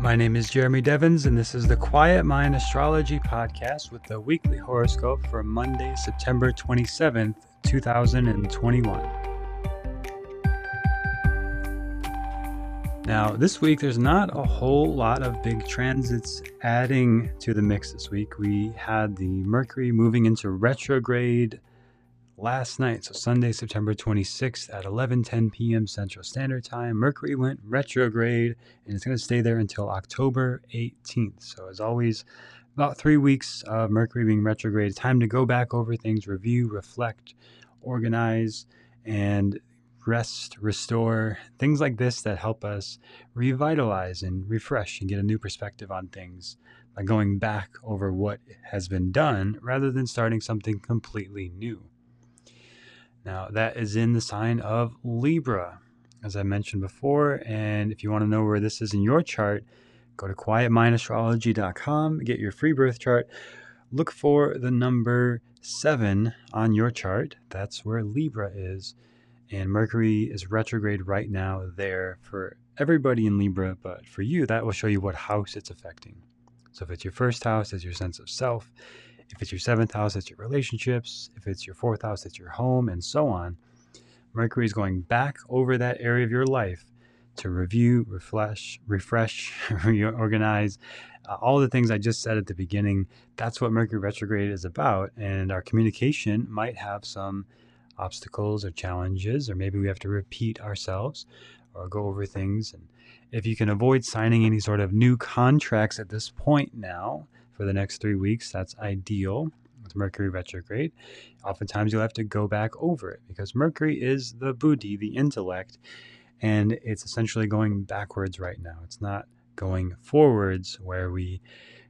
My name is Jeremy Devens, and this is the Quiet Mind Astrology Podcast with the weekly horoscope for Monday, September 27th, 2021. Now, this week, there's not a whole lot of big transits adding to the mix this week. We had the Mercury moving into retrograde last night, so Sunday, September 26th at 11:10 p.m. Central Standard Time. Mercury went retrograde, and it's going to stay there until October 18th. So, as always, about three weeks of Mercury being retrograde. Time to go back over things, review, reflect, organize, and rest, restore, things like this that help us revitalize and refresh and get a new perspective on things by going back over what has been done rather than starting something completely new. Now, that is in the sign of Libra, as I mentioned before. And if you want to know where this is in your chart, go to quietmindastrology.com, get your free birth chart. Look for the number seven on your chart. That's where Libra is. And Mercury is retrograde right now there for everybody in Libra, but for you, that will show you what house it's affecting. So if it's your first house, it's your sense of self. If it's your seventh house, it's your relationships. If it's your fourth house, it's your home, and so on. Mercury is going back over that area of your life to review, refresh, refresh, reorganize, uh, all the things I just said at the beginning. That's what Mercury retrograde is about, and our communication might have some obstacles or challenges, or maybe we have to repeat ourselves or go over things. And if you can avoid signing any sort of new contracts at this point now, for the next three weeks. That's ideal with Mercury retrograde. Oftentimes you'll have to go back over it because Mercury is the buddhi, the intellect, and it's essentially going backwards right now. It's not going forwards where we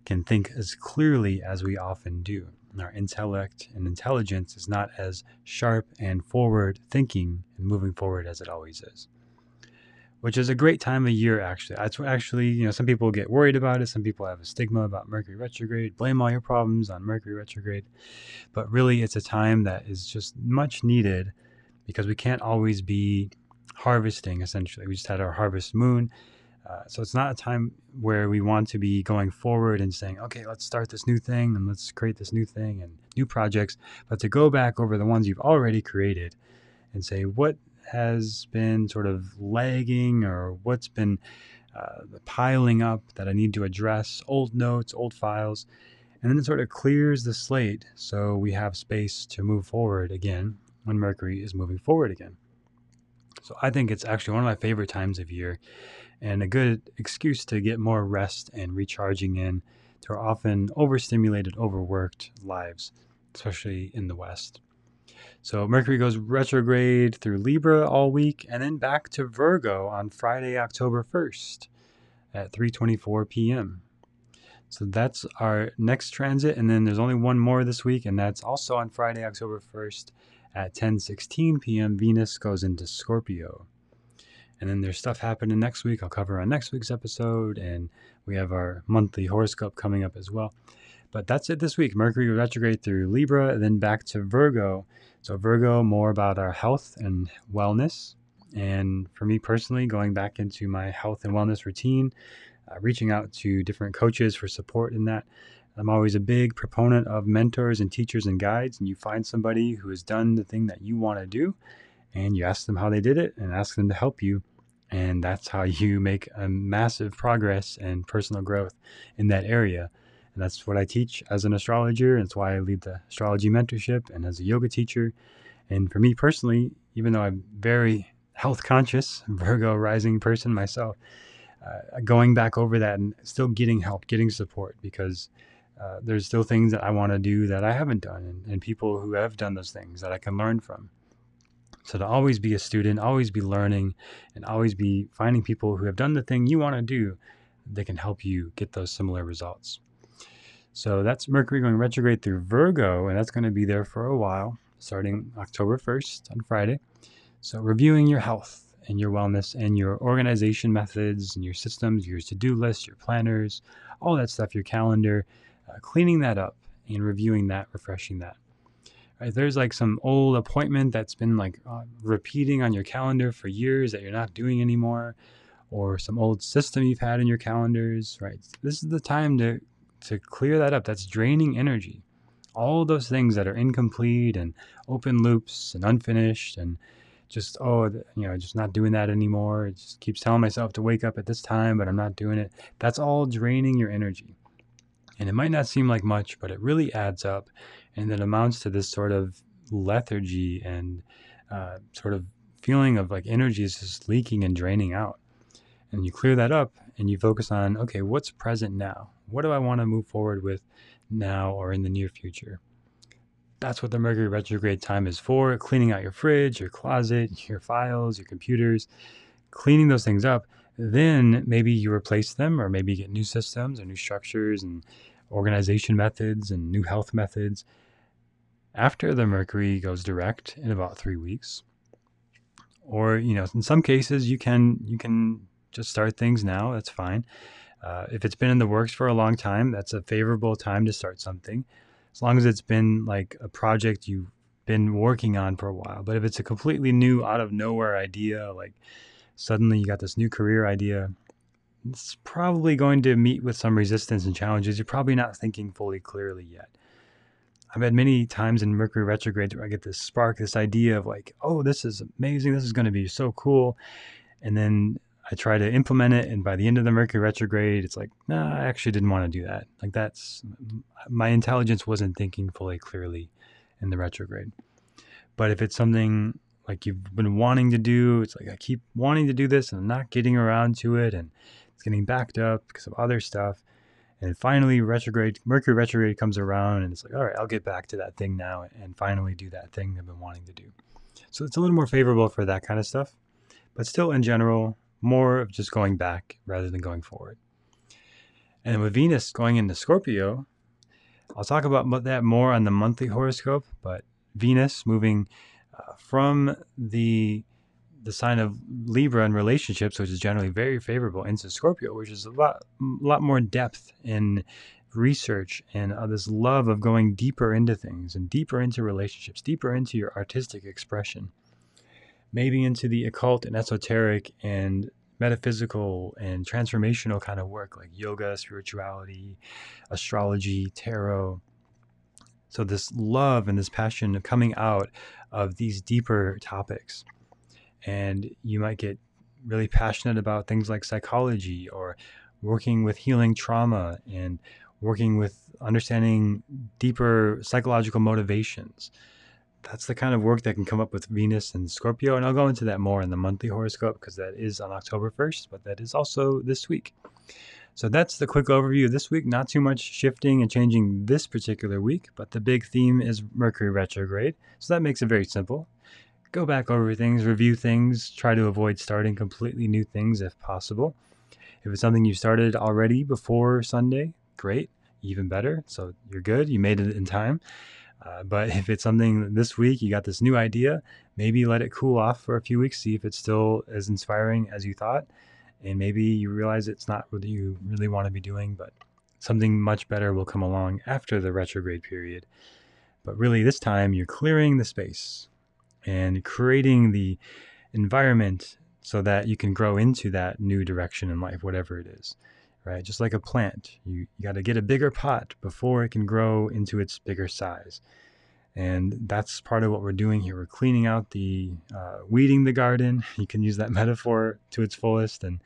can think as clearly as we often do. Our intellect and intelligence is not as sharp and forward thinking and moving forward as it always is which is a great time of year actually. That's actually you know some people get worried about it some people have a stigma about mercury retrograde blame all your problems on mercury retrograde but really it's a time that is just much needed because we can't always be harvesting essentially. We just had our harvest moon uh, so it's not a time where we want to be going forward and saying okay let's start this new thing and let's create this new thing and new projects but to go back over the ones you've already created and say what has been sort of lagging or what's been uh, piling up that I need to address, old notes, old files, and then it sort of clears the slate so we have space to move forward again when Mercury is moving forward again. So I think it's actually one of my favorite times of year and a good excuse to get more rest and recharging in to our often overstimulated, overworked lives, especially in the West. So Mercury goes retrograde through Libra all week and then back to Virgo on Friday, October 1st at 3:24 p.m. So that's our next transit and then there's only one more this week and that's also on Friday, October 1st at 10:16 p.m. Venus goes into Scorpio. And then there's stuff happening next week I'll cover on next week's episode and we have our monthly horoscope coming up as well. But that's it this week. Mercury retrograde through Libra, then back to Virgo. So, Virgo, more about our health and wellness. And for me personally, going back into my health and wellness routine, uh, reaching out to different coaches for support in that. I'm always a big proponent of mentors and teachers and guides. And you find somebody who has done the thing that you want to do, and you ask them how they did it and ask them to help you. And that's how you make a massive progress and personal growth in that area. And that's what I teach as an astrologer. And it's why I lead the astrology mentorship and as a yoga teacher. And for me personally, even though I'm very health conscious, Virgo rising person myself, uh, going back over that and still getting help, getting support because uh, there's still things that I want to do that I haven't done and, and people who have done those things that I can learn from. So to always be a student, always be learning, and always be finding people who have done the thing you want to do that can help you get those similar results. So that's Mercury going retrograde through Virgo, and that's going to be there for a while, starting October 1st on Friday. So reviewing your health and your wellness and your organization methods and your systems, your to do list, your planners, all that stuff, your calendar, uh, cleaning that up and reviewing that, refreshing that. Right, there's like some old appointment that's been like uh, repeating on your calendar for years that you're not doing anymore or some old system you've had in your calendars, right? This is the time to to clear that up. That's draining energy. All those things that are incomplete and open loops and unfinished and just oh you know just not doing that anymore. It just keeps telling myself to wake up at this time but i'm not doing it. That's all draining your energy. And it might not seem like much but it really adds up. And it amounts to this sort of lethargy and uh, sort of feeling of like energy is just leaking and draining out. And you clear that up and you focus on okay what's present now what do i want to move forward with now or in the near future that's what the Mercury retrograde time is for cleaning out your fridge, your closet, your files, your computers, cleaning those things up. Then maybe you replace them, or maybe get new systems or new structures and organization methods and new health methods after the Mercury goes direct in about three weeks. Or, you know, in some cases you can you can just start things now. That's fine. Uh, if it's been in the works for a long time, that's a favorable time to start something as long as it's been like a project you've been working on for a while. But if it's a completely new, out of nowhere idea, like suddenly you got this new career idea, it's probably going to meet with some resistance and challenges. You're probably not thinking fully clearly yet. I've had many times in Mercury retrograde where I get this spark, this idea of like, oh, this is amazing. This is going to be so cool. And then I try to implement it, and by the end of the Mercury retrograde, it's like, nah, I actually didn't want to do that. Like that's my intelligence wasn't thinking fully clearly in the retrograde. But if it's something like you've been wanting to do, it's like I keep wanting to do this and I'm not getting around to it, and it's getting backed up because of other stuff. And finally, retrograde Mercury retrograde comes around, and it's like, all right, I'll get back to that thing now, and finally do that thing I've been wanting to do. So it's a little more favorable for that kind of stuff. But still, in general, more of just going back rather than going forward. And with Venus going into Scorpio, I'll talk about that more on the monthly horoscope, but Venus moving uh, from the the sign of Libra in relationships, which is generally very favorable, into Scorpio, which is a lot, lot more depth in research and uh, this love of going deeper into things and deeper into relationships, deeper into your artistic expression maybe into the occult and esoteric and metaphysical and transformational kind of work like yoga, spirituality, astrology, tarot. So, this love and this passion of coming out of these deeper topics. And you might get really passionate about things like psychology or working with healing trauma and working with understanding deeper psychological motivations that's the kind of work that can come up with Venus and Scorpio. And I'll go into that more in the monthly horoscope because that is on October 1st, but that is also this week. So that's the quick overview this week. Not too much shifting and changing this particular week, but the big theme is Mercury retrograde. So that makes it very simple. Go back over things, review things, try to avoid starting completely new things if possible. If it's something you started already before Sunday, great, even better. So you're good, you made it in time. Uh, but if it's something this week, you got this new idea, maybe let it cool off for a few weeks, see if it's still as inspiring as you thought. And maybe you realize it's not what you really want to be doing, but something much better will come along after the retrograde period. But really, this time you're clearing the space and creating the environment so that you can grow into that new direction in life, whatever it is right? Just like a plant, you, you got to get a bigger pot before it can grow into its bigger size. And that's part of what we're doing here. We're cleaning out the, uh, weeding the garden. You can use that metaphor to its fullest and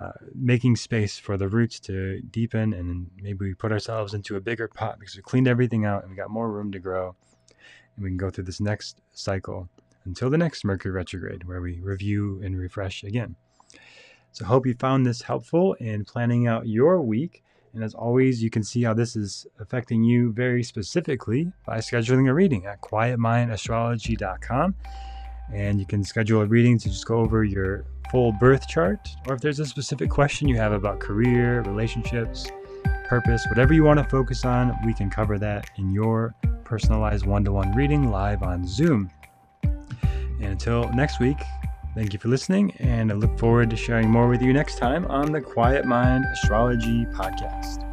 uh, making space for the roots to deepen. And maybe we put ourselves into a bigger pot because we cleaned everything out and we got more room to grow. And we can go through this next cycle until the next Mercury retrograde where we review and refresh again. So hope you found this helpful in planning out your week. And as always, you can see how this is affecting you very specifically by scheduling a reading at quietmindastrology.com. And you can schedule a reading to just go over your full birth chart, or if there's a specific question you have about career, relationships, purpose, whatever you want to focus on, we can cover that in your personalized one to one reading live on Zoom. And until next week, Thank you for listening, and I look forward to sharing more with you next time on the Quiet Mind Astrology Podcast.